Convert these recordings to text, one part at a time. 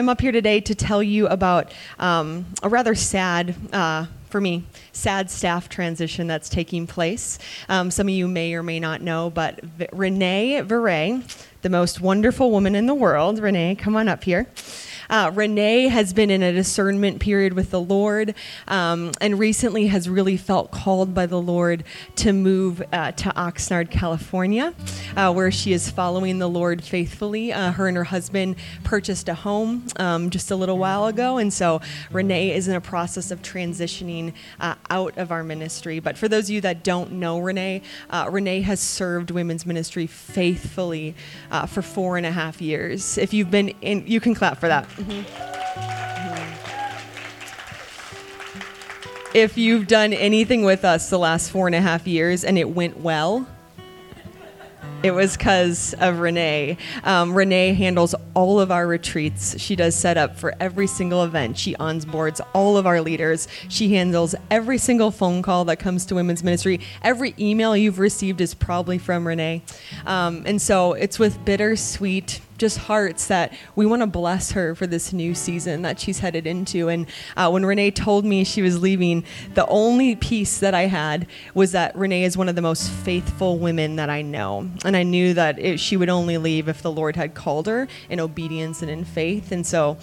I'm up here today to tell you about um, a rather sad, uh, for me, sad staff transition that's taking place. Um, some of you may or may not know, but v- Renee Viray, the most wonderful woman in the world, Renee, come on up here. Uh, Renee has been in a discernment period with the Lord um, and recently has really felt called by the Lord to move uh, to Oxnard, California, uh, where she is following the Lord faithfully. Uh, her and her husband purchased a home um, just a little while ago, and so Renee is in a process of transitioning uh, out of our ministry. But for those of you that don't know Renee, uh, Renee has served women's ministry faithfully for four and a half years. If you've been in, you can clap for that. If you've done anything with us the last four and a half years and it went well, it was because of Renee. Um, Renee handles all of our retreats. She does set up for every single event. She onboards all of our leaders. She handles every single phone call that comes to women's ministry. Every email you've received is probably from Renee. Um, and so it's with bittersweet just hearts that we want to bless her for this new season that she's headed into. And uh, when Renee told me she was leaving, the only piece that I had was that Renee is one of the most faithful women that I know. And I knew that it, she would only leave if the Lord had called her in obedience and in faith. And so,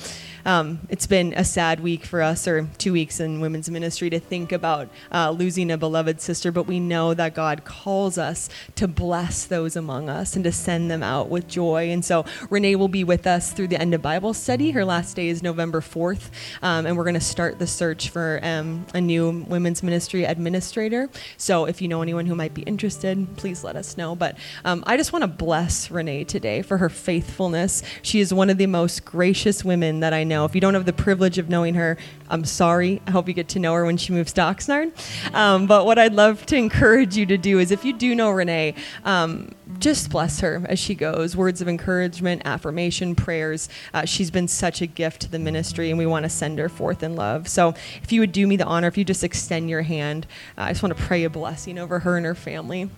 um, it's been a sad week for us, or two weeks in women's ministry, to think about uh, losing a beloved sister, but we know that God calls us to bless those among us and to send them out with joy. And so Renee will be with us through the end of Bible study. Her last day is November 4th, um, and we're going to start the search for um, a new women's ministry administrator. So if you know anyone who might be interested, please let us know. But um, I just want to bless Renee today for her faithfulness. She is one of the most gracious women that I know. If you don't have the privilege of knowing her, I'm sorry. I hope you get to know her when she moves to Oxnard. Um, but what I'd love to encourage you to do is if you do know Renee, um, just bless her as she goes. Words of encouragement, affirmation, prayers. Uh, she's been such a gift to the ministry, and we want to send her forth in love. So if you would do me the honor, if you just extend your hand, uh, I just want to pray a blessing over her and her family.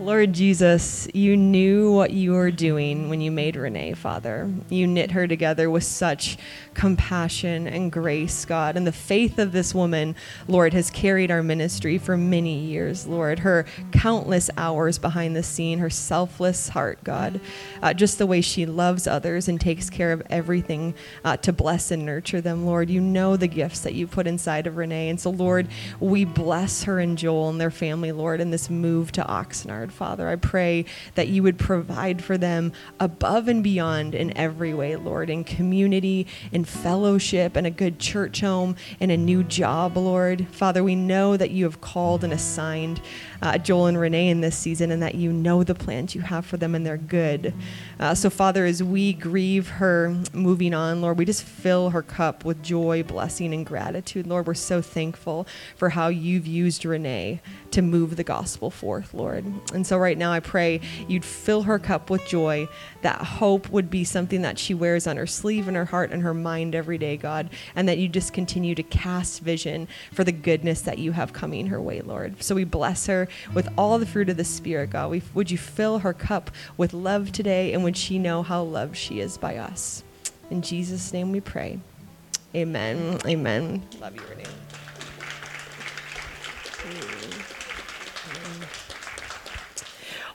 Lord Jesus, you knew what you were doing when you made Renee, Father. You knit her together with such compassion and grace, God. And the faith of this woman, Lord, has carried our ministry for many years, Lord. Her countless hours behind the scene, her selfless heart, God. Uh, just the way she loves others and takes care of everything uh, to bless and nurture them, Lord. You know the gifts that you put inside of Renee. And so, Lord, we bless her and Joel and their family, Lord, in this move to Oxnard. Father. I pray that you would provide for them above and beyond in every way, Lord, in community, in fellowship, in a good church home, in a new job, Lord. Father, we know that you have called and assigned uh, Joel and Renee in this season and that you know the plans you have for them and they're good. Uh, so, Father, as we grieve her moving on, Lord, we just fill her cup with joy, blessing, and gratitude. Lord, we're so thankful for how you've used Renee to move the gospel forth, Lord. And so, right now, I pray you'd fill her cup with joy, that hope would be something that she wears on her sleeve and her heart and her mind every day, God, and that you just continue to cast vision for the goodness that you have coming her way, Lord. So, we bless her with all the fruit of the Spirit, God. We, would you fill her cup with love today, and would she know how loved she is by us? In Jesus' name we pray. Amen. Amen. Love you, Renee.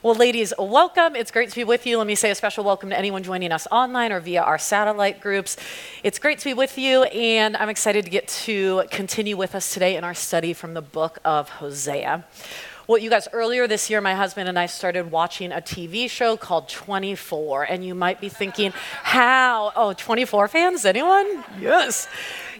Well, ladies, welcome. It's great to be with you. Let me say a special welcome to anyone joining us online or via our satellite groups. It's great to be with you, and I'm excited to get to continue with us today in our study from the book of Hosea. Well, you guys, earlier this year, my husband and I started watching a TV show called 24. And you might be thinking, how? Oh, 24 fans? Anyone? Yes.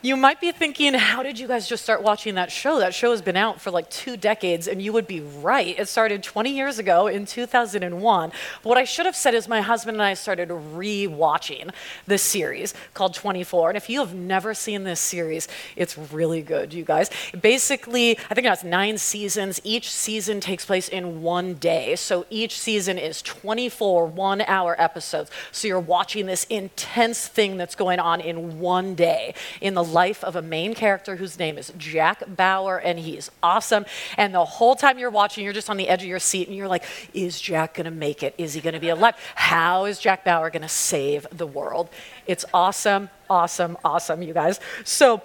You might be thinking, how did you guys just start watching that show? That show has been out for like two decades, and you would be right. It started 20 years ago in 2001. But what I should have said is my husband and I started re-watching this series called 24. And if you have never seen this series, it's really good, you guys. Basically, I think it has nine seasons. Each season takes place in one day. So each season is 24 one hour episodes. So you're watching this intense thing that's going on in one day in the life of a main character whose name is Jack Bauer, and he's awesome. And the whole time you're watching, you're just on the edge of your seat, and you're like, is Jack going to make it? Is he going to be alive? How is Jack Bauer going to save the world? It's awesome, awesome, awesome, you guys. So,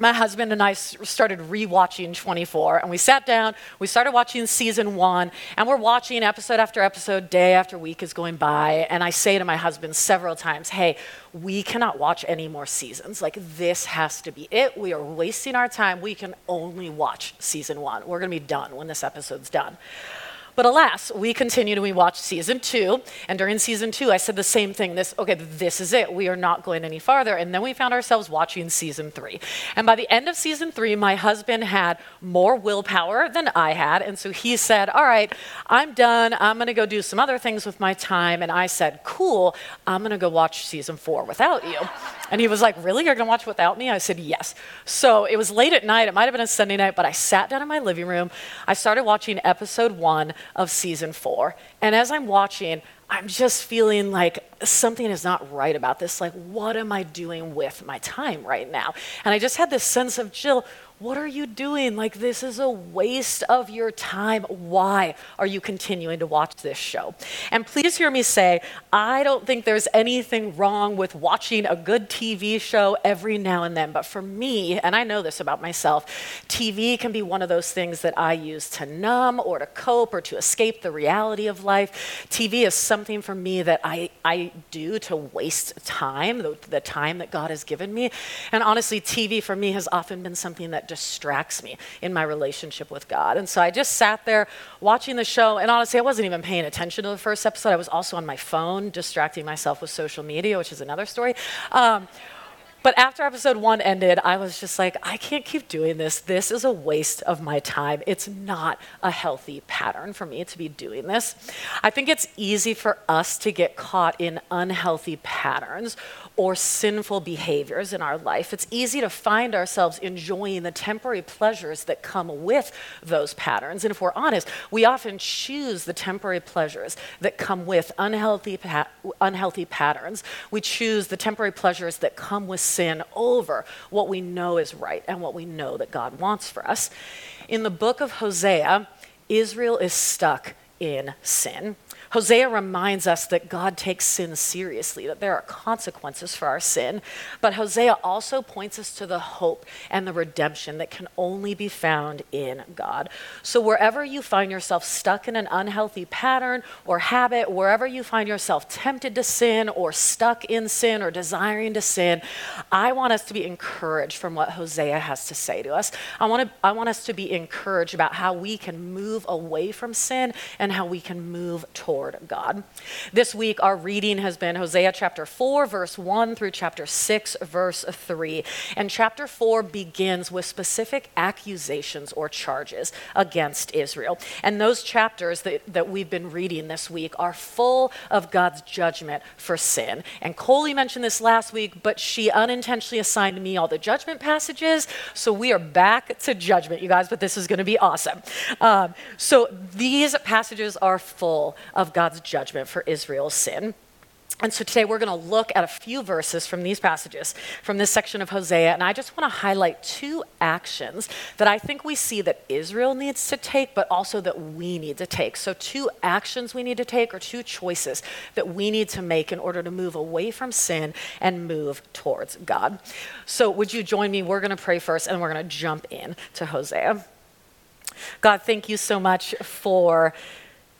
my husband and I started rewatching 24, and we sat down, we started watching season one, and we're watching episode after episode, day after week is going by. And I say to my husband several times, Hey, we cannot watch any more seasons. Like, this has to be it. We are wasting our time. We can only watch season one. We're going to be done when this episode's done. But alas, we continued and we watched season two. And during season two, I said the same thing. This, okay, this is it. We are not going any farther. And then we found ourselves watching season three. And by the end of season three, my husband had more willpower than I had. And so he said, All right, I'm done. I'm going to go do some other things with my time. And I said, Cool, I'm going to go watch season four without you. And he was like, Really? You're going to watch without me? I said, Yes. So it was late at night. It might have been a Sunday night, but I sat down in my living room. I started watching episode one of season four. And as I'm watching, I'm just feeling like something is not right about this. Like, what am I doing with my time right now? And I just had this sense of, Jill, what are you doing? Like, this is a waste of your time. Why are you continuing to watch this show? And please hear me say, I don't think there's anything wrong with watching a good TV show every now and then. But for me, and I know this about myself, TV can be one of those things that I use to numb or to cope or to escape the reality of life. TV is something for me that I, I do to waste time, the, the time that God has given me. And honestly, TV for me has often been something that distracts me in my relationship with God. And so I just sat there watching the show, and honestly, I wasn't even paying attention to the first episode. I was also on my phone, distracting myself with social media, which is another story. Um, but after episode one ended, I was just like, I can't keep doing this. This is a waste of my time. It's not a healthy pattern for me to be doing this. I think it's easy for us to get caught in unhealthy patterns or sinful behaviors in our life. It's easy to find ourselves enjoying the temporary pleasures that come with those patterns. And if we're honest, we often choose the temporary pleasures that come with unhealthy, pa- unhealthy patterns. We choose the temporary pleasures that come with sin over what we know is right and what we know that God wants for us. In the book of Hosea, Israel is stuck in sin. Hosea reminds us that God takes sin seriously, that there are consequences for our sin. But Hosea also points us to the hope and the redemption that can only be found in God. So wherever you find yourself stuck in an unhealthy pattern or habit, wherever you find yourself tempted to sin or stuck in sin or desiring to sin, I want us to be encouraged from what Hosea has to say to us. I want, to, I want us to be encouraged about how we can move away from sin and how we can move toward toward God. This week, our reading has been Hosea chapter 4, verse 1 through chapter 6, verse 3. And chapter 4 begins with specific accusations or charges against Israel. And those chapters that, that we've been reading this week are full of God's judgment for sin. And Coley mentioned this last week, but she unintentionally assigned me all the judgment passages. So we are back to judgment, you guys, but this is going to be awesome. Um, so these passages are full of of God's judgment for Israel's sin. And so today we're going to look at a few verses from these passages, from this section of Hosea, and I just want to highlight two actions that I think we see that Israel needs to take, but also that we need to take. So, two actions we need to take, or two choices that we need to make in order to move away from sin and move towards God. So, would you join me? We're going to pray first, and we're going to jump in to Hosea. God, thank you so much for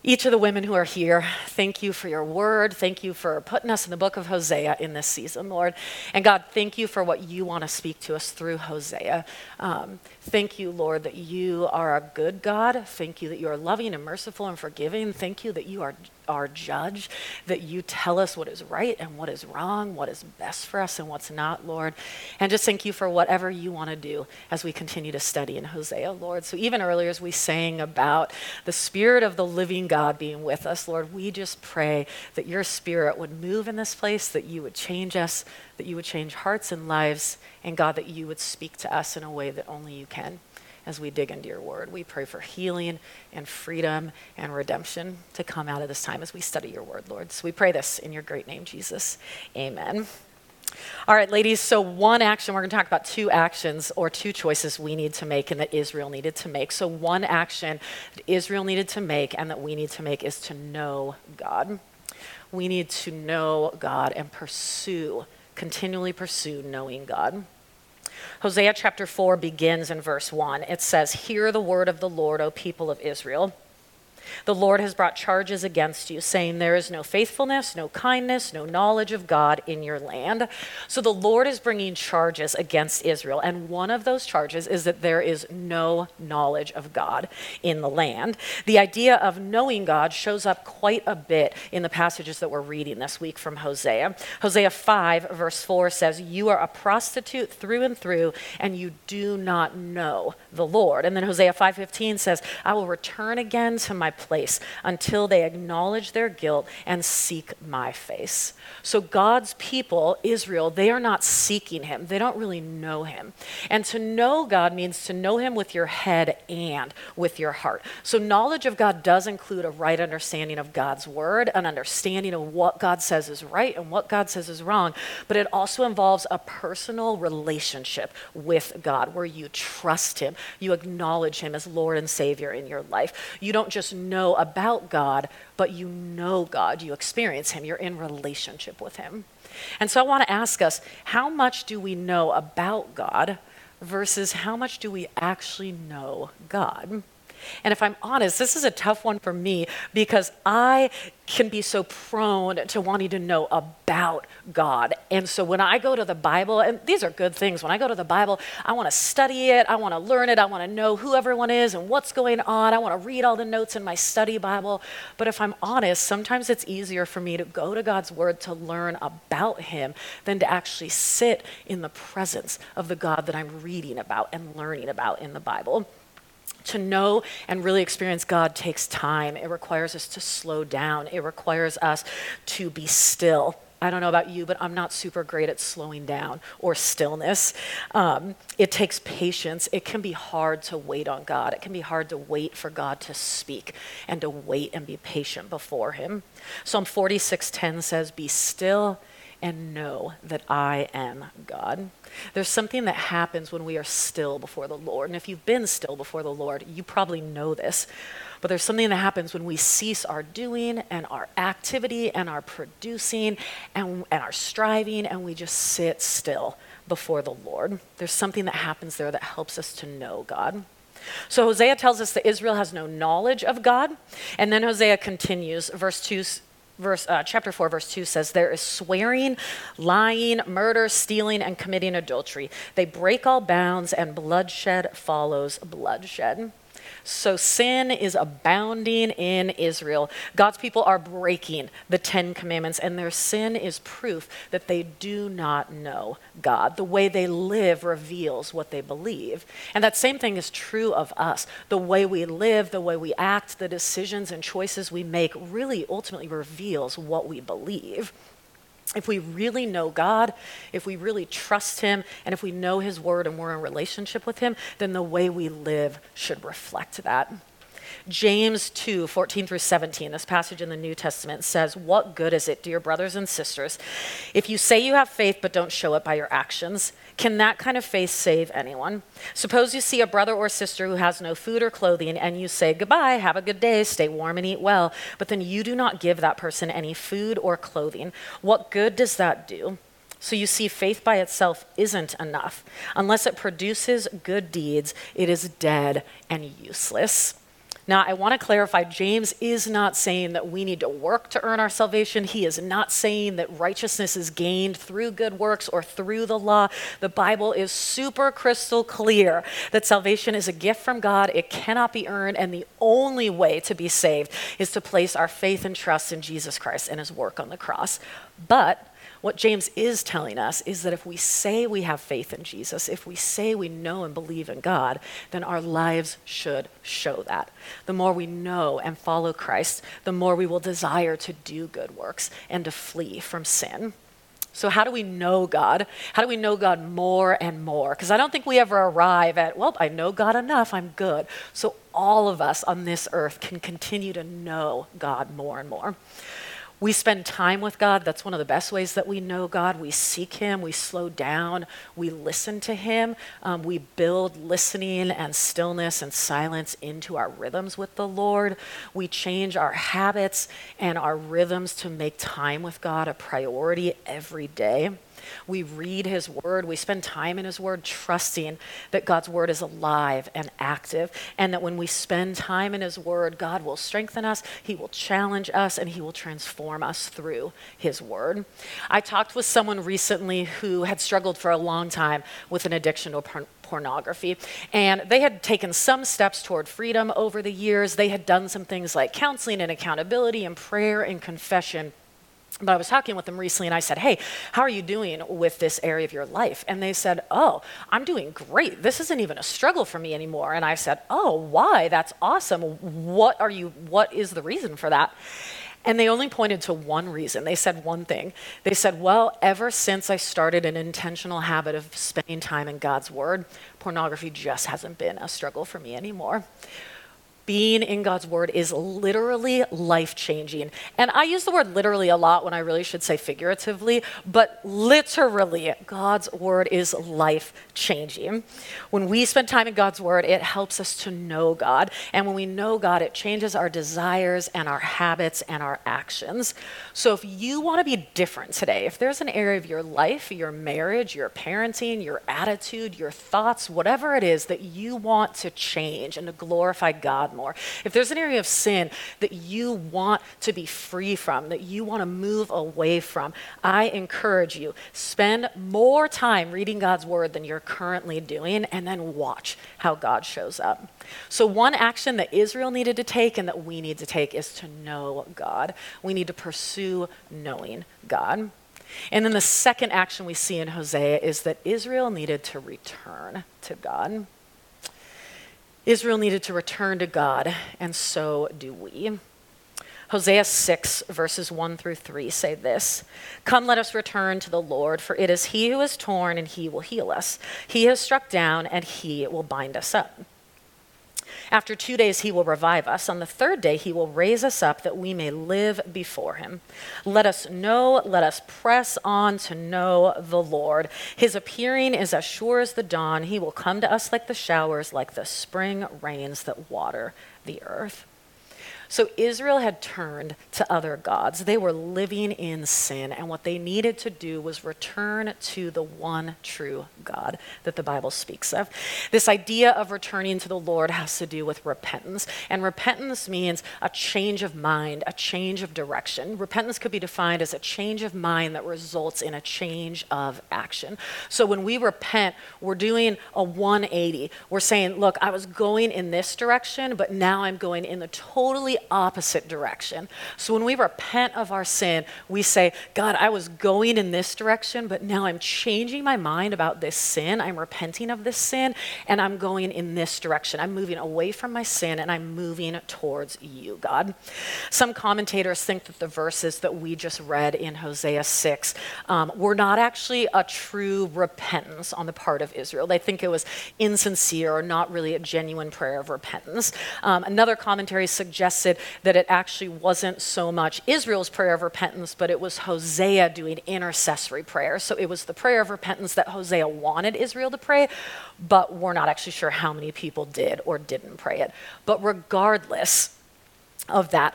each of the women who are here, thank you for your word. Thank you for putting us in the book of Hosea in this season, Lord. And God, thank you for what you want to speak to us through Hosea. Um, thank you, Lord, that you are a good God. Thank you that you are loving and merciful and forgiving. Thank you that you are our judge, that you tell us what is right and what is wrong, what is best for us and what's not, Lord. And just thank you for whatever you want to do as we continue to study in Hosea, Lord. So even earlier as we sang about the Spirit of the living God being with us, Lord, we just pray that your Spirit would move in this place, that you would change us, that you would change hearts and lives, and God, that you would speak to us in a way that only you can as we dig into your word. We pray for healing and freedom and redemption to come out of this time as we study your word, Lord. So we pray this in your great name, Jesus. Amen. All right, ladies, so one action, we're going to talk about two actions or two choices we need to make and that Israel needed to make. So, one action that Israel needed to make and that we need to make is to know God. We need to know God and pursue, continually pursue knowing God. Hosea chapter 4 begins in verse 1. It says, Hear the word of the Lord, O people of Israel. The Lord has brought charges against you, saying, There is no faithfulness, no kindness, no knowledge of God in your land. So the Lord is bringing charges against Israel. And one of those charges is that there is no knowledge of God in the land. The idea of knowing God shows up quite a bit in the passages that we're reading this week from Hosea. Hosea 5, verse 4 says, You are a prostitute through and through, and you do not know the Lord. And then Hosea 5:15 says, I will return again to my place until they acknowledge their guilt and seek my face. So God's people, Israel, they are not seeking him. They don't really know him. And to know God means to know him with your head and with your heart. So knowledge of God does include a right understanding of God's word, an understanding of what God says is right and what God says is wrong, but it also involves a personal relationship with God where you trust him, you acknowledge him as Lord and Savior in your life. You don't just know about God, but you know God, you experience him, you're in relationship with him. And so I want to ask us how much do we know about God versus how much do we actually know God? And if I'm honest, this is a tough one for me because I can be so prone to wanting to know about God. And so when I go to the Bible, and these are good things, when I go to the Bible, I want to study it, I want to learn it, I want to know who everyone is and what's going on, I want to read all the notes in my study Bible. But if I'm honest, sometimes it's easier for me to go to God's Word to learn about Him than to actually sit in the presence of the God that I'm reading about and learning about in the Bible to know and really experience God takes time. It requires us to slow down, it requires us to be still. I don't know about you, but I'm not super great at slowing down or stillness. Um, it takes patience. It can be hard to wait on God. It can be hard to wait for God to speak and to wait and be patient before Him. Psalm 46:10 says, "Be still and know that I am God." There's something that happens when we are still before the Lord. And if you've been still before the Lord, you probably know this. But there's something that happens when we cease our doing and our activity and our producing and, and our striving and we just sit still before the Lord. There's something that happens there that helps us to know God. So Hosea tells us that Israel has no knowledge of God. And then Hosea continues, verse 2 verse, uh, chapter 4, verse 2 says, There is swearing, lying, murder, stealing, and committing adultery. They break all bounds, and bloodshed follows bloodshed. So sin is abounding in Israel. God's people are breaking the Ten Commandments, and their sin is proof that they do not know God. The way they live reveals what they believe. And that same thing is true of us. The way we live, the way we act, the decisions and choices we make really ultimately reveals what we believe. If we really know God, if we really trust Him, and if we know His Word and we're in relationship with Him, then the way we live should reflect that. James 2 14 through 17, this passage in the New Testament says, What good is it, dear brothers and sisters, if you say you have faith but don't show it by your actions? Can that kind of faith save anyone? Suppose you see a brother or sister who has no food or clothing, and you say, Goodbye, have a good day, stay warm and eat well, but then you do not give that person any food or clothing. What good does that do? So you see, faith by itself isn't enough. Unless it produces good deeds, it is dead and useless. Now, I want to clarify James is not saying that we need to work to earn our salvation. He is not saying that righteousness is gained through good works or through the law. The Bible is super crystal clear that salvation is a gift from God, it cannot be earned, and the only way to be saved is to place our faith and trust in Jesus Christ and his work on the cross. But what James is telling us is that if we say we have faith in Jesus, if we say we know and believe in God, then our lives should show that. The more we know and follow Christ, the more we will desire to do good works and to flee from sin. So, how do we know God? How do we know God more and more? Because I don't think we ever arrive at, well, I know God enough, I'm good. So, all of us on this earth can continue to know God more and more. We spend time with God. That's one of the best ways that we know God. We seek Him, we slow down, we listen to Him. Um, we build listening and stillness and silence into our rhythms with the Lord. We change our habits and our rhythms to make time with God a priority every day. We read His Word. We spend time in His Word, trusting that God's Word is alive and active, and that when we spend time in His Word, God will strengthen us, He will challenge us, and He will transform us through His Word. I talked with someone recently who had struggled for a long time with an addiction to porn- pornography. And they had taken some steps toward freedom over the years. They had done some things like counseling and accountability and prayer and confession. But I was talking with them recently and I said, Hey, how are you doing with this area of your life? And they said, Oh, I'm doing great. This isn't even a struggle for me anymore. And I said, Oh, why? That's awesome. What are you, what is the reason for that? And they only pointed to one reason. They said one thing. They said, Well, ever since I started an intentional habit of spending time in God's Word, pornography just hasn't been a struggle for me anymore being in God's word is literally life changing. And I use the word literally a lot when I really should say figuratively, but literally, God's word is life changing. When we spend time in God's word, it helps us to know God. And when we know God, it changes our desires and our habits and our actions. So if you want to be different today, if there's an area of your life, your marriage, your parenting, your attitude, your thoughts, whatever it is that you want to change and to glorify God more. If there's an area of sin that you want to be free from, that you want to move away from, I encourage you, spend more time reading God's word than you're currently doing, and then watch how God shows up. So, one action that Israel needed to take and that we need to take is to know God. We need to pursue knowing God. And then the second action we see in Hosea is that Israel needed to return to God. Israel needed to return to God, and so do we. Hosea 6, verses 1 through 3 say this Come, let us return to the Lord, for it is He who has torn, and He will heal us. He has struck down, and He will bind us up. After two days, he will revive us. On the third day, he will raise us up that we may live before him. Let us know, let us press on to know the Lord. His appearing is as sure as the dawn. He will come to us like the showers, like the spring rains that water the earth. So Israel had turned to other gods. They were living in sin, and what they needed to do was return to the one true God that the Bible speaks of. This idea of returning to the Lord has to do with repentance, and repentance means a change of mind, a change of direction. Repentance could be defined as a change of mind that results in a change of action. So when we repent, we're doing a 180. We're saying, Look, I was going in this direction, but now I'm going in the totally opposite direction. So when we repent of our sin, we say, God, I was going in this direction, but now I'm changing my mind about this sin. I'm repenting of this sin, and I'm going in this direction. I'm moving away from my sin, and I'm moving towards you, God. Some commentators think that the verses that we just read in Hosea 6 um, were not actually a true repentance on the part of Israel. They think it was insincere or not really a genuine prayer of repentance. Um, another commentary that it actually wasn't so much Israel's prayer of repentance, but it was Hosea doing intercessory prayer. So it was the prayer of repentance that Hosea wanted Israel to pray, but we're not actually sure how many people did or didn't pray it. But regardless of that,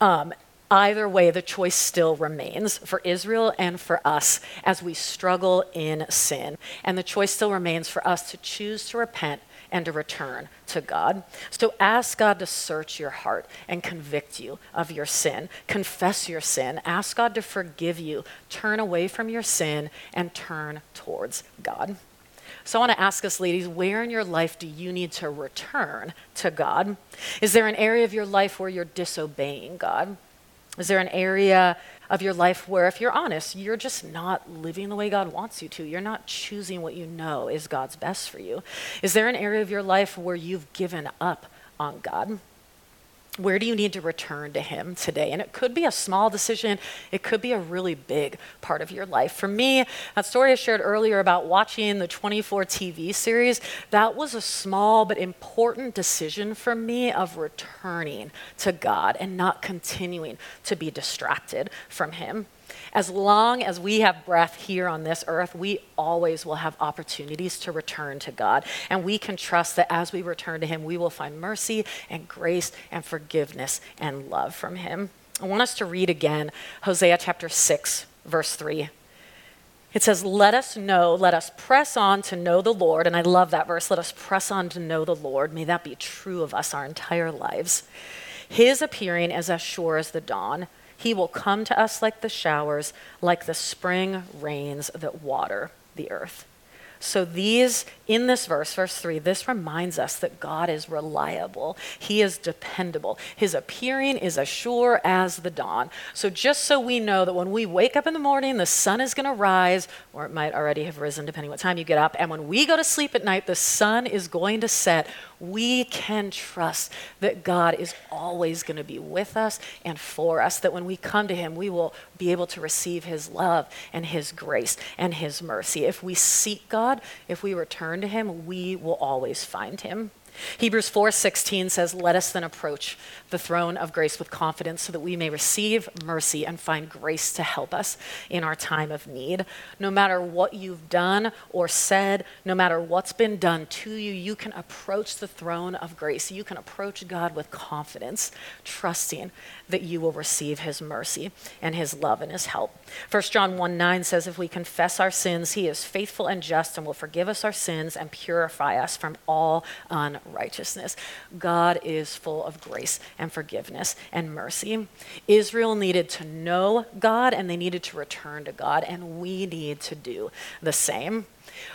um, either way, the choice still remains for Israel and for us as we struggle in sin. And the choice still remains for us to choose to repent and to return to God. So ask God to search your heart and convict you of your sin. Confess your sin. Ask God to forgive you. Turn away from your sin and turn towards God. So I want to ask us, ladies, where in your life do you need to return to God? Is there an area of your life where you're disobeying God? Is there an area of your life where, if you're honest, you're just not living the way God wants you to? You're not choosing what you know is God's best for you? Is there an area of your life where you've given up on God? Where do you need to return to Him today? And it could be a small decision, it could be a really big part of your life. For me, that story I shared earlier about watching the 24 TV series, that was a small but important decision for me of returning to God and not continuing to be distracted from Him. As long as we have breath here on this earth, we always will have opportunities to return to God. And we can trust that as we return to Him, we will find mercy and grace and forgiveness and love from Him. I want us to read again Hosea chapter 6, verse 3. It says, Let us know, let us press on to know the Lord. And I love that verse. Let us press on to know the Lord. May that be true of us our entire lives. His appearing is as sure as the dawn. He will come to us like the showers, like the spring rains that water the earth. So, these, in this verse, verse 3, this reminds us that God is reliable. He is dependable. His appearing is as sure as the dawn. So, just so we know that when we wake up in the morning, the sun is going to rise, or it might already have risen, depending what time you get up. And when we go to sleep at night, the sun is going to set we can trust that God is always going to be with us and for us, that when we come to Him, we will be able to receive His love and His grace and His mercy. If we seek God, if we return to Him, we will always find Him. Hebrews 4:16 says, "Let us then approach the throne of grace with confidence so that we may receive mercy and find grace to help us in our time of need." No matter what you've done or said, no matter what's been done to you, you can approach the throne of grace. You can approach God with confidence, trusting that you will receive his mercy and his love and his help. 1 John 1 9 says, If we confess our sins, he is faithful and just and will forgive us our sins and purify us from all unrighteousness. God is full of grace and forgiveness and mercy. Israel needed to know God and they needed to return to God, and we need to do the same.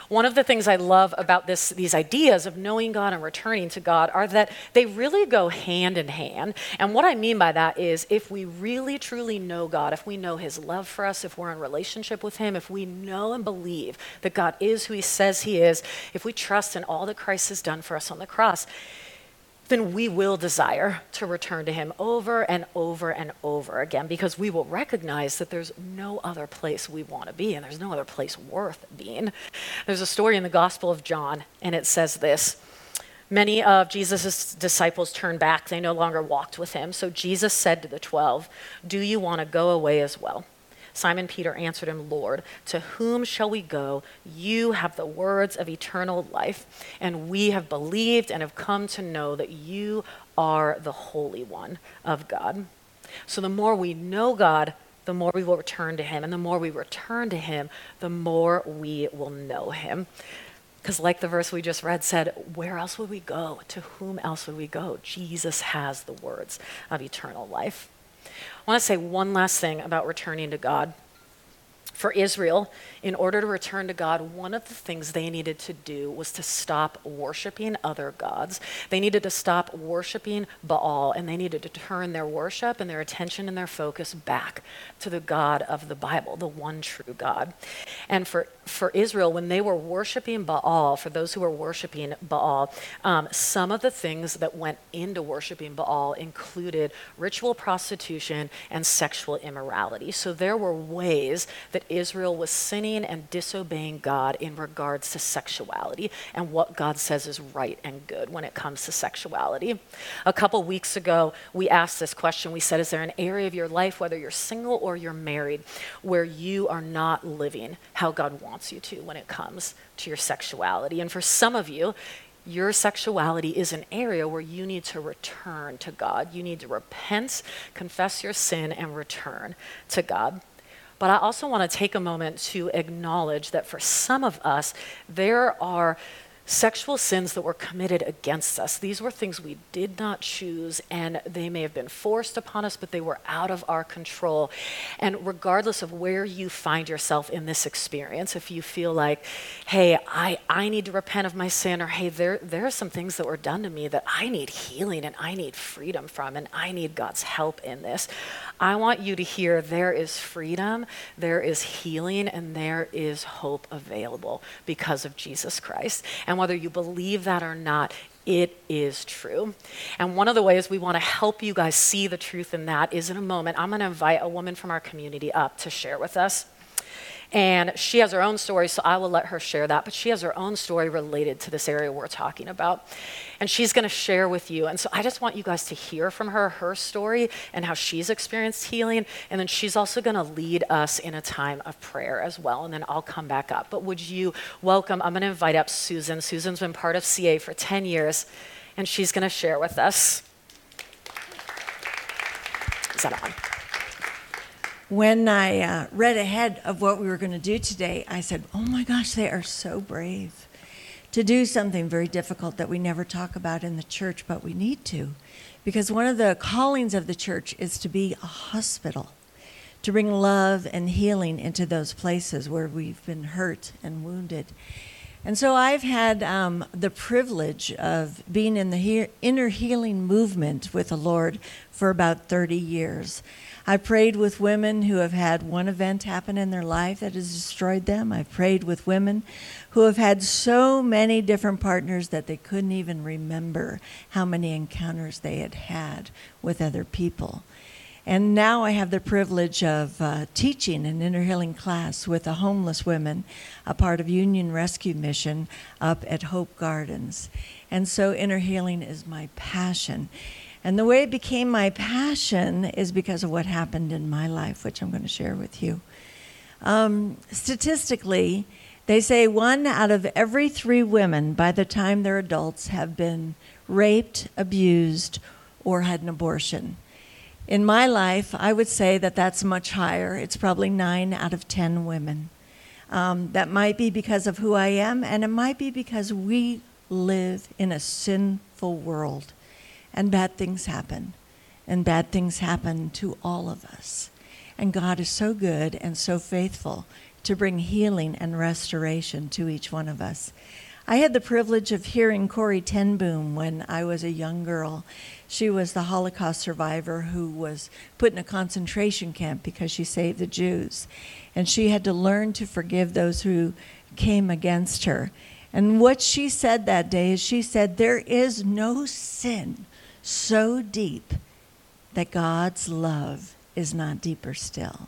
One of the things I love about this, these ideas of knowing God and returning to God are that they really go hand in hand. And what I mean by that is if we really truly know God, if we know His love for us, if we're in relationship with Him, if we know and believe that God is who He says He is, if we trust in all that Christ has done for us on the cross, then we will desire to return to Him over and over and over again because we will recognize that there's no other place we want to be and there's no other place worth being. There's a story in the Gospel of John, and it says this. Many of Jesus' disciples turned back. They no longer walked with him. So Jesus said to the twelve, Do you want to go away as well? Simon Peter answered him, Lord, to whom shall we go? You have the words of eternal life, and we have believed and have come to know that you are the Holy One of God. So the more we know God, the more we will return to Him. And the more we return to Him, the more we will know Him. Because, like the verse we just read said, where else would we go? To whom else would we go? Jesus has the words of eternal life. I want to say one last thing about returning to God. For Israel, in order to return to God, one of the things they needed to do was to stop worshiping other gods. They needed to stop worshiping Baal, and they needed to turn their worship and their attention and their focus back to the God of the Bible, the one true God. And for, for Israel, when they were worshiping Baal, for those who were worshiping Baal, um, some of the things that went into worshiping Baal included ritual prostitution and sexual immorality. So there were ways that Israel was sinning sinning and disobeying God in regards to sexuality and what God says is right and good when it comes to sexuality. A couple weeks ago, we asked this question. We said, Is there an area of your life, whether you're single or you're married, where you are not living how God wants you to when it comes to your sexuality? And for some of you, your sexuality is an area where you need to return to God. You need to repent, confess your sin, and return to God. But I also want to take a moment to acknowledge that for some of us, there are sexual sins that were committed against us. These were things we did not choose, and they may have been forced upon us, but they were out of our control. And regardless of where you find yourself in this experience, if you feel like, hey, I, I need to repent of my sin, or hey, there, there are some things that were done to me that I need healing and I need freedom from, and I need God's help in this, I want you to hear there is freedom, there is healing, and there is hope available because of Jesus Christ. And whether you believe that or not, it is true. And one of the ways we want to help you guys see the truth in that is in a moment, I'm going to invite a woman from our community up to share with us. And she has her own story, so I will let her share that. But she has her own story related to this area we're talking about. And she's going to share with you. And so I just want you guys to hear from her her story and how she's experienced healing. And then she's also going to lead us in a time of prayer as well. And then I'll come back up. But would you welcome? I'm going to invite up Susan. Susan's been part of CA for 10 years, and she's going to share with us. Is that on? When I uh, read ahead of what we were going to do today, I said, Oh my gosh, they are so brave to do something very difficult that we never talk about in the church, but we need to. Because one of the callings of the church is to be a hospital, to bring love and healing into those places where we've been hurt and wounded. And so I've had um, the privilege of being in the he- inner healing movement with the Lord for about 30 years. I prayed with women who have had one event happen in their life that has destroyed them. I've prayed with women who have had so many different partners that they couldn't even remember how many encounters they had had with other people. And now I have the privilege of uh, teaching an inner healing class with a homeless women, a part of Union Rescue Mission up at Hope Gardens. And so inner healing is my passion. And the way it became my passion is because of what happened in my life, which I'm going to share with you. Um, statistically, they say one out of every three women by the time they're adults have been raped, abused, or had an abortion. In my life, I would say that that's much higher. It's probably nine out of ten women. Um, that might be because of who I am, and it might be because we live in a sinful world and bad things happen. And bad things happen to all of us. And God is so good and so faithful to bring healing and restoration to each one of us. I had the privilege of hearing Corrie ten Boom when I was a young girl. She was the Holocaust survivor who was put in a concentration camp because she saved the Jews. And she had to learn to forgive those who came against her. And what she said that day is she said, There is no sin so deep that God's love is not deeper still.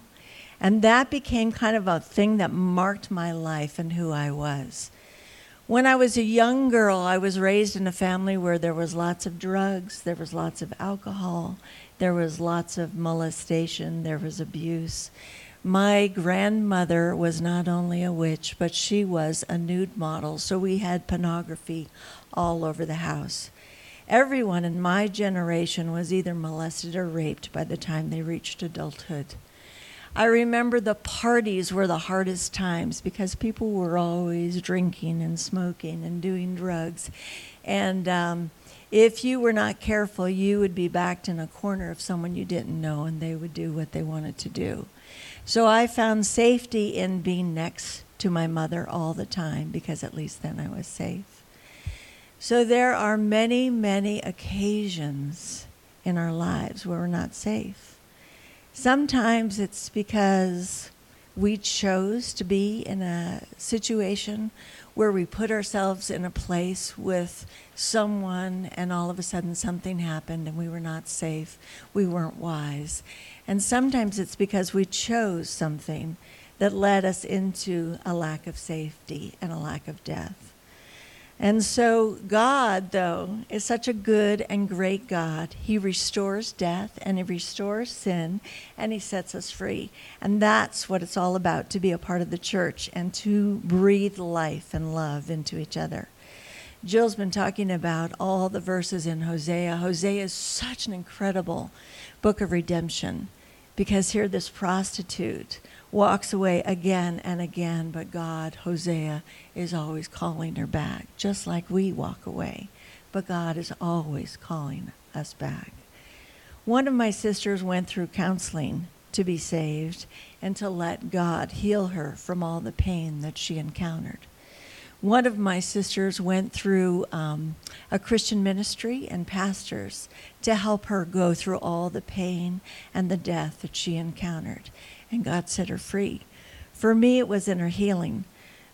And that became kind of a thing that marked my life and who I was. When I was a young girl, I was raised in a family where there was lots of drugs, there was lots of alcohol, there was lots of molestation, there was abuse. My grandmother was not only a witch, but she was a nude model, so we had pornography all over the house. Everyone in my generation was either molested or raped by the time they reached adulthood. I remember the parties were the hardest times because people were always drinking and smoking and doing drugs. And um, if you were not careful, you would be backed in a corner of someone you didn't know and they would do what they wanted to do. So I found safety in being next to my mother all the time because at least then I was safe. So there are many, many occasions in our lives where we're not safe. Sometimes it's because we chose to be in a situation where we put ourselves in a place with someone and all of a sudden something happened and we were not safe, we weren't wise. And sometimes it's because we chose something that led us into a lack of safety and a lack of death. And so, God, though, is such a good and great God. He restores death and He restores sin and He sets us free. And that's what it's all about to be a part of the church and to breathe life and love into each other. Jill's been talking about all the verses in Hosea. Hosea is such an incredible book of redemption because here, this prostitute walks away again and again, but God, Hosea, is always calling her back, just like we walk away. But God is always calling us back. One of my sisters went through counseling to be saved and to let God heal her from all the pain that she encountered. One of my sisters went through um, a Christian ministry and pastors to help her go through all the pain and the death that she encountered and God set her free. For me, it was inner healing.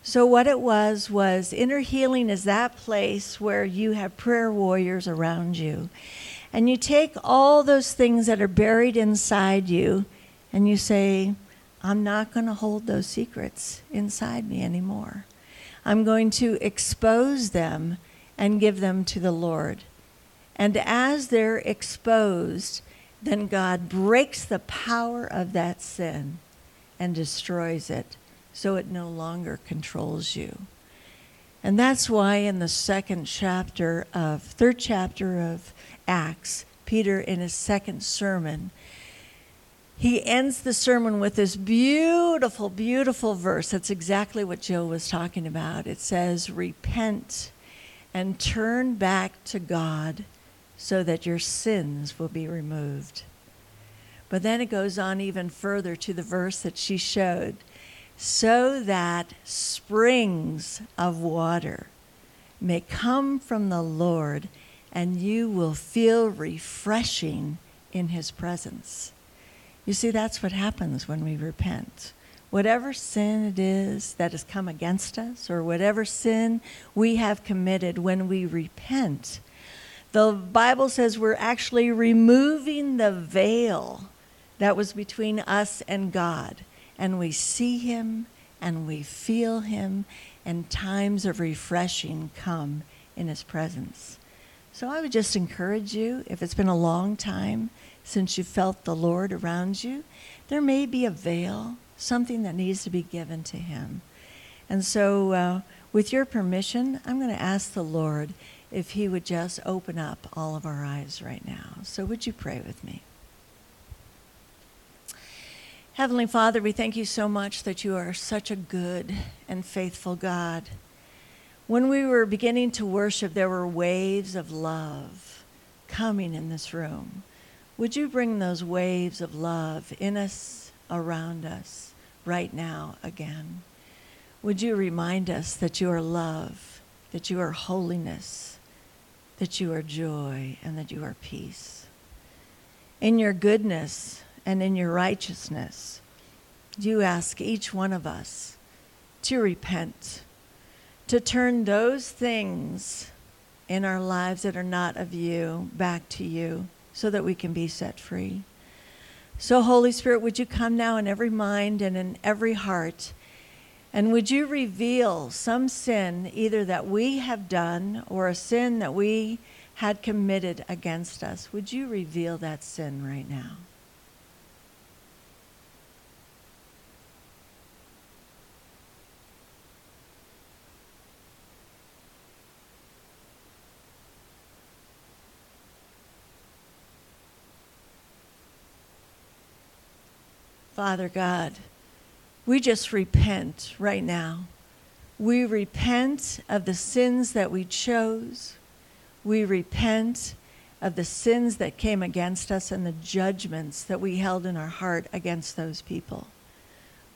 So, what it was was inner healing is that place where you have prayer warriors around you. And you take all those things that are buried inside you and you say, I'm not going to hold those secrets inside me anymore. I'm going to expose them and give them to the Lord. And as they're exposed, then God breaks the power of that sin and destroys it so it no longer controls you. And that's why in the second chapter of, third chapter of Acts, Peter in his second sermon, he ends the sermon with this beautiful, beautiful verse. That's exactly what Joe was talking about. It says, Repent and turn back to God so that your sins will be removed. But then it goes on even further to the verse that she showed so that springs of water may come from the Lord and you will feel refreshing in his presence. You see, that's what happens when we repent. Whatever sin it is that has come against us, or whatever sin we have committed, when we repent, the Bible says we're actually removing the veil that was between us and God and we see Him and we feel Him, and times of refreshing come in His presence. So I would just encourage you, if it's been a long time since you felt the Lord around you, there may be a veil, something that needs to be given to Him. And so, uh, with your permission, I'm going to ask the Lord if He would just open up all of our eyes right now. So, would you pray with me? Heavenly Father, we thank you so much that you are such a good and faithful God. When we were beginning to worship, there were waves of love coming in this room. Would you bring those waves of love in us, around us, right now again? Would you remind us that you are love, that you are holiness, that you are joy, and that you are peace? In your goodness, and in your righteousness, you ask each one of us to repent, to turn those things in our lives that are not of you back to you so that we can be set free. So, Holy Spirit, would you come now in every mind and in every heart? And would you reveal some sin, either that we have done or a sin that we had committed against us? Would you reveal that sin right now? Father God, we just repent right now. We repent of the sins that we chose. We repent of the sins that came against us and the judgments that we held in our heart against those people.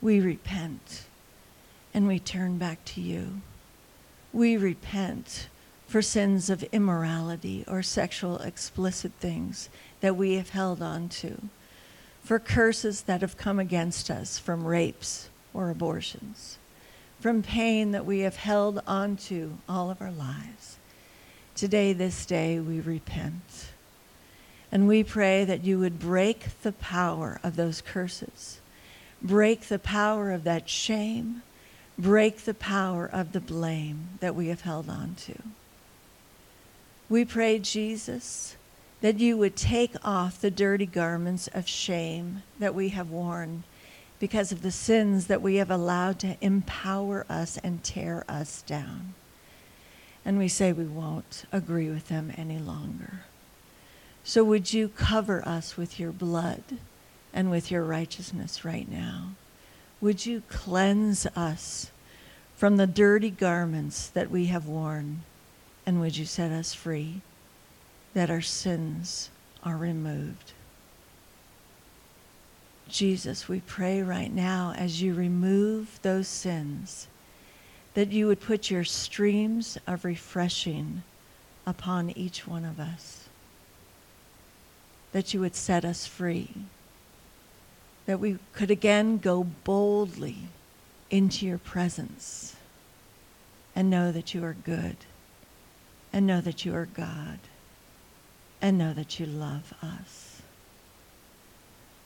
We repent and we turn back to you. We repent for sins of immorality or sexual explicit things that we have held on to for curses that have come against us from rapes or abortions, from pain that we have held onto all of our lives. Today, this day, we repent. And we pray that you would break the power of those curses, break the power of that shame, break the power of the blame that we have held on to. We pray, Jesus, that you would take off the dirty garments of shame that we have worn because of the sins that we have allowed to empower us and tear us down. And we say we won't agree with them any longer. So would you cover us with your blood and with your righteousness right now? Would you cleanse us from the dirty garments that we have worn? And would you set us free? That our sins are removed. Jesus, we pray right now as you remove those sins, that you would put your streams of refreshing upon each one of us, that you would set us free, that we could again go boldly into your presence, and know that you are good and know that you are God and know that you love us.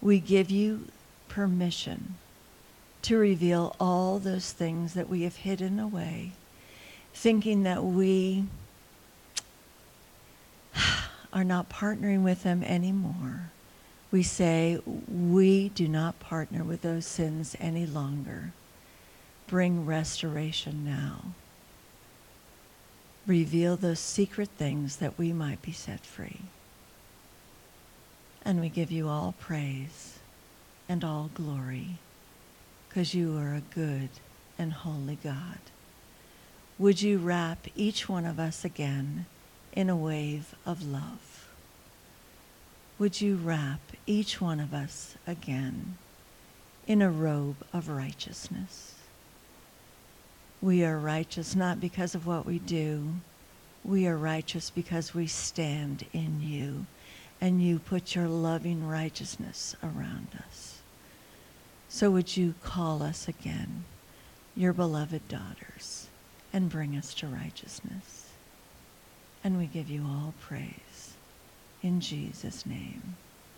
We give you permission to reveal all those things that we have hidden away, thinking that we are not partnering with them anymore. We say, we do not partner with those sins any longer. Bring restoration now. Reveal those secret things that we might be set free. And we give you all praise and all glory because you are a good and holy God. Would you wrap each one of us again in a wave of love? Would you wrap each one of us again in a robe of righteousness? We are righteous not because of what we do. We are righteous because we stand in you and you put your loving righteousness around us. So would you call us again, your beloved daughters, and bring us to righteousness? And we give you all praise. In Jesus' name,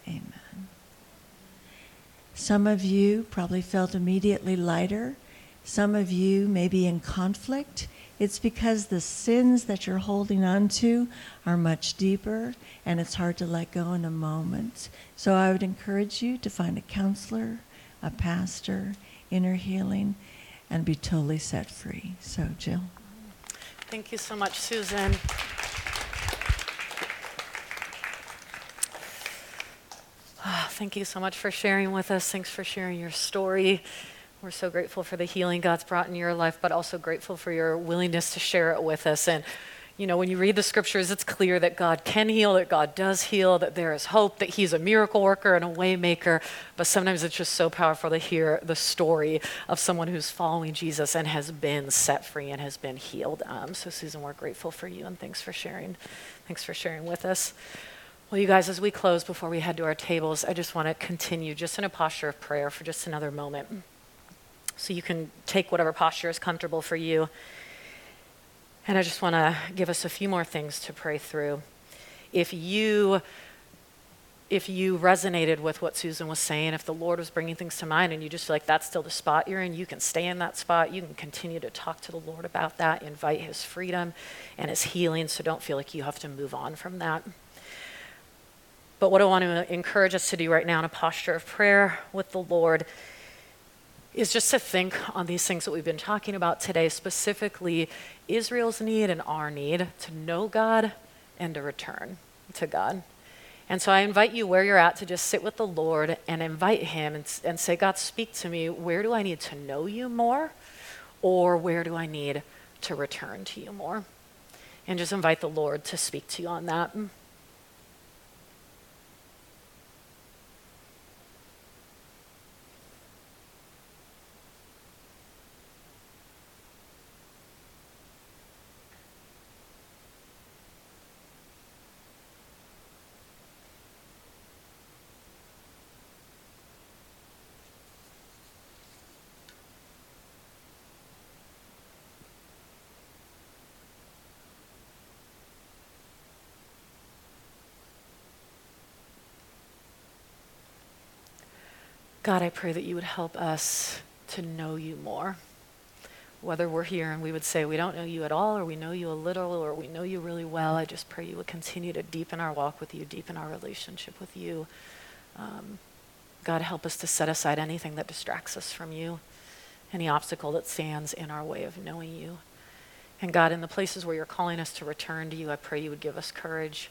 amen. Some of you probably felt immediately lighter. Some of you may be in conflict it's because the sins that you're holding on to are much deeper and it's hard to let go in a moment. So I would encourage you to find a counselor, a pastor, inner healing, and be totally set free. So, Jill. Thank you so much, Susan. Oh, thank you so much for sharing with us. Thanks for sharing your story. We're so grateful for the healing God's brought in your life, but also grateful for your willingness to share it with us. And, you know, when you read the scriptures, it's clear that God can heal, that God does heal, that there is hope, that He's a miracle worker and a waymaker. But sometimes it's just so powerful to hear the story of someone who's following Jesus and has been set free and has been healed. Um, so, Susan, we're grateful for you and thanks for sharing. Thanks for sharing with us. Well, you guys, as we close before we head to our tables, I just want to continue just in a posture of prayer for just another moment. So you can take whatever posture is comfortable for you. And I just want to give us a few more things to pray through. If you if you resonated with what Susan was saying, if the Lord was bringing things to mind and you just feel like that's still the spot you're in, you can stay in that spot. You can continue to talk to the Lord about that, invite His freedom and His healing, so don't feel like you have to move on from that. But what I want to encourage us to do right now in a posture of prayer with the Lord is just to think on these things that we've been talking about today, specifically Israel's need and our need to know God and to return to God. And so I invite you where you're at to just sit with the Lord and invite Him and, and say, God, speak to me. Where do I need to know you more? Or where do I need to return to you more? And just invite the Lord to speak to you on that. God, I pray that you would help us to know you more. Whether we're here and we would say we don't know you at all, or we know you a little, or we know you really well, I just pray you would continue to deepen our walk with you, deepen our relationship with you. Um, God, help us to set aside anything that distracts us from you, any obstacle that stands in our way of knowing you. And God, in the places where you're calling us to return to you, I pray you would give us courage.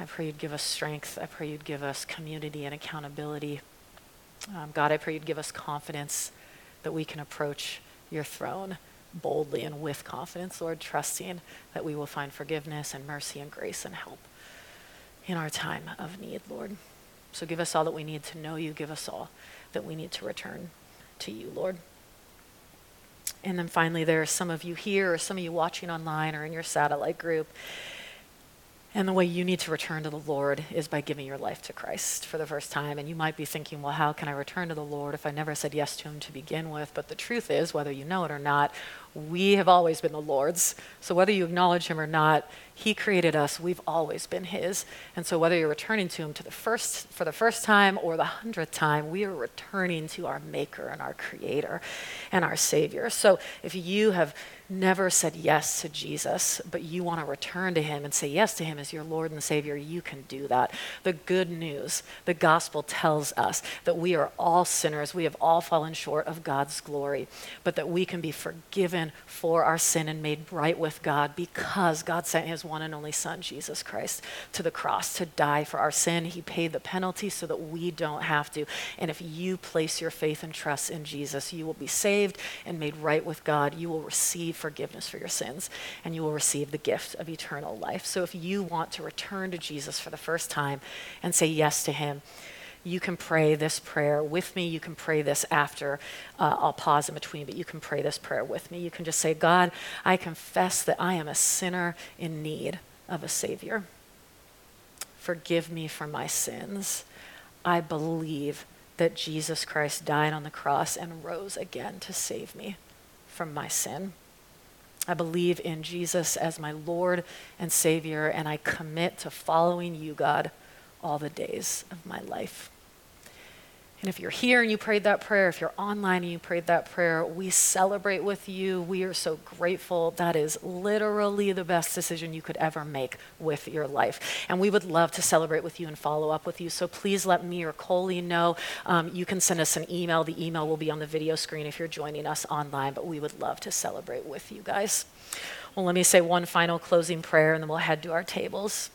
I pray you'd give us strength. I pray you'd give us community and accountability. Um, God, I pray you'd give us confidence that we can approach your throne boldly and with confidence, Lord, trusting that we will find forgiveness and mercy and grace and help in our time of need, Lord. So give us all that we need to know you. Give us all that we need to return to you, Lord. And then finally, there are some of you here or some of you watching online or in your satellite group And the way you need to return to the Lord is by giving your life to Christ for the first time. And you might be thinking, well, how can I return to the Lord if I never said yes to Him to begin with? But the truth is, whether you know it or not, we have always been the Lord's. So whether you acknowledge Him or not, He created us. We've always been His. And so whether you're returning to Him to the first for the first time or the hundredth time, we are returning to our Maker and our Creator and our Savior. So if you have never said yes to Jesus, but you want to return to Him and say yes to Him as your Lord and Savior, you can do that. The good news, the gospel tells us that we are all sinners. We have all fallen short of God's glory, but that we can be forgiven for our sin and made right with God because God sent His one and only Son, Jesus Christ, to the cross to die for our sin. He paid the penalty so that we don't have to. And if you place your faith and trust in Jesus, you will be saved and made right with God. You will receive forgiveness for your sins, and you will receive the gift of eternal life. So if you want to return to Jesus for the first time and say yes to him, you can pray this prayer with me. You can pray this after. Uh, I'll pause in between, but you can pray this prayer with me. You can just say, God, I confess that I am a sinner in need of a Savior. Forgive me for my sins. I believe that Jesus Christ died on the cross and rose again to save me from my sin. I believe in Jesus as my Lord and Savior, and I commit to following you, God, all the days of my life. And if you're here and you prayed that prayer, if you're online and you prayed that prayer, we celebrate with you. We are so grateful. That is literally the best decision you could ever make with your life. And we would love to celebrate with you and follow up with you. So please let me or Coley know. Um, you can send us an email. The email will be on the video screen if you're joining us online, but we would love to celebrate with you guys. Well, let me say one final closing prayer and then we'll head to our tables.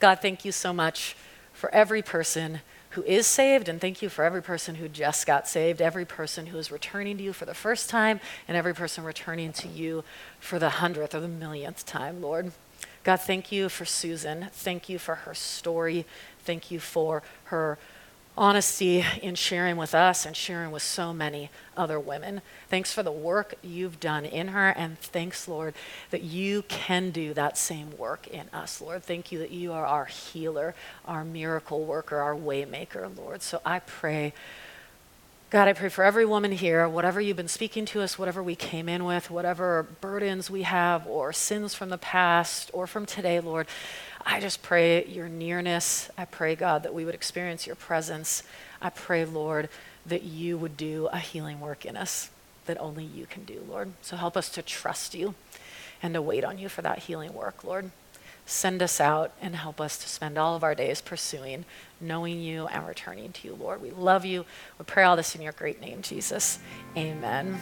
God, thank you so much for every person who is saved, and thank you for every person who just got saved, every person who is returning to you for the first time, and every person returning to you for the hundredth or the millionth time, Lord. God, thank you for Susan. Thank you for her story. Thank you for her honesty in sharing with us and sharing with so many other women. Thanks for the work you've done in her, and thanks, Lord, that you can do that same work in us, Lord. Thank you that you are our healer, our miracle worker, our waymaker, Lord. So I pray. God, I pray for every woman here, whatever you've been speaking to us, whatever we came in with, whatever burdens we have, or sins from the past or from today, Lord, I just pray your nearness. I pray, God, that we would experience your presence. I pray, Lord, that you would do a healing work in us that only you can do, Lord. So help us to trust you and to wait on you for that healing work, Lord. Send us out and help us to spend all of our days pursuing, knowing you, and returning to you, Lord. We love you. We pray all this in your great name, Jesus. Amen.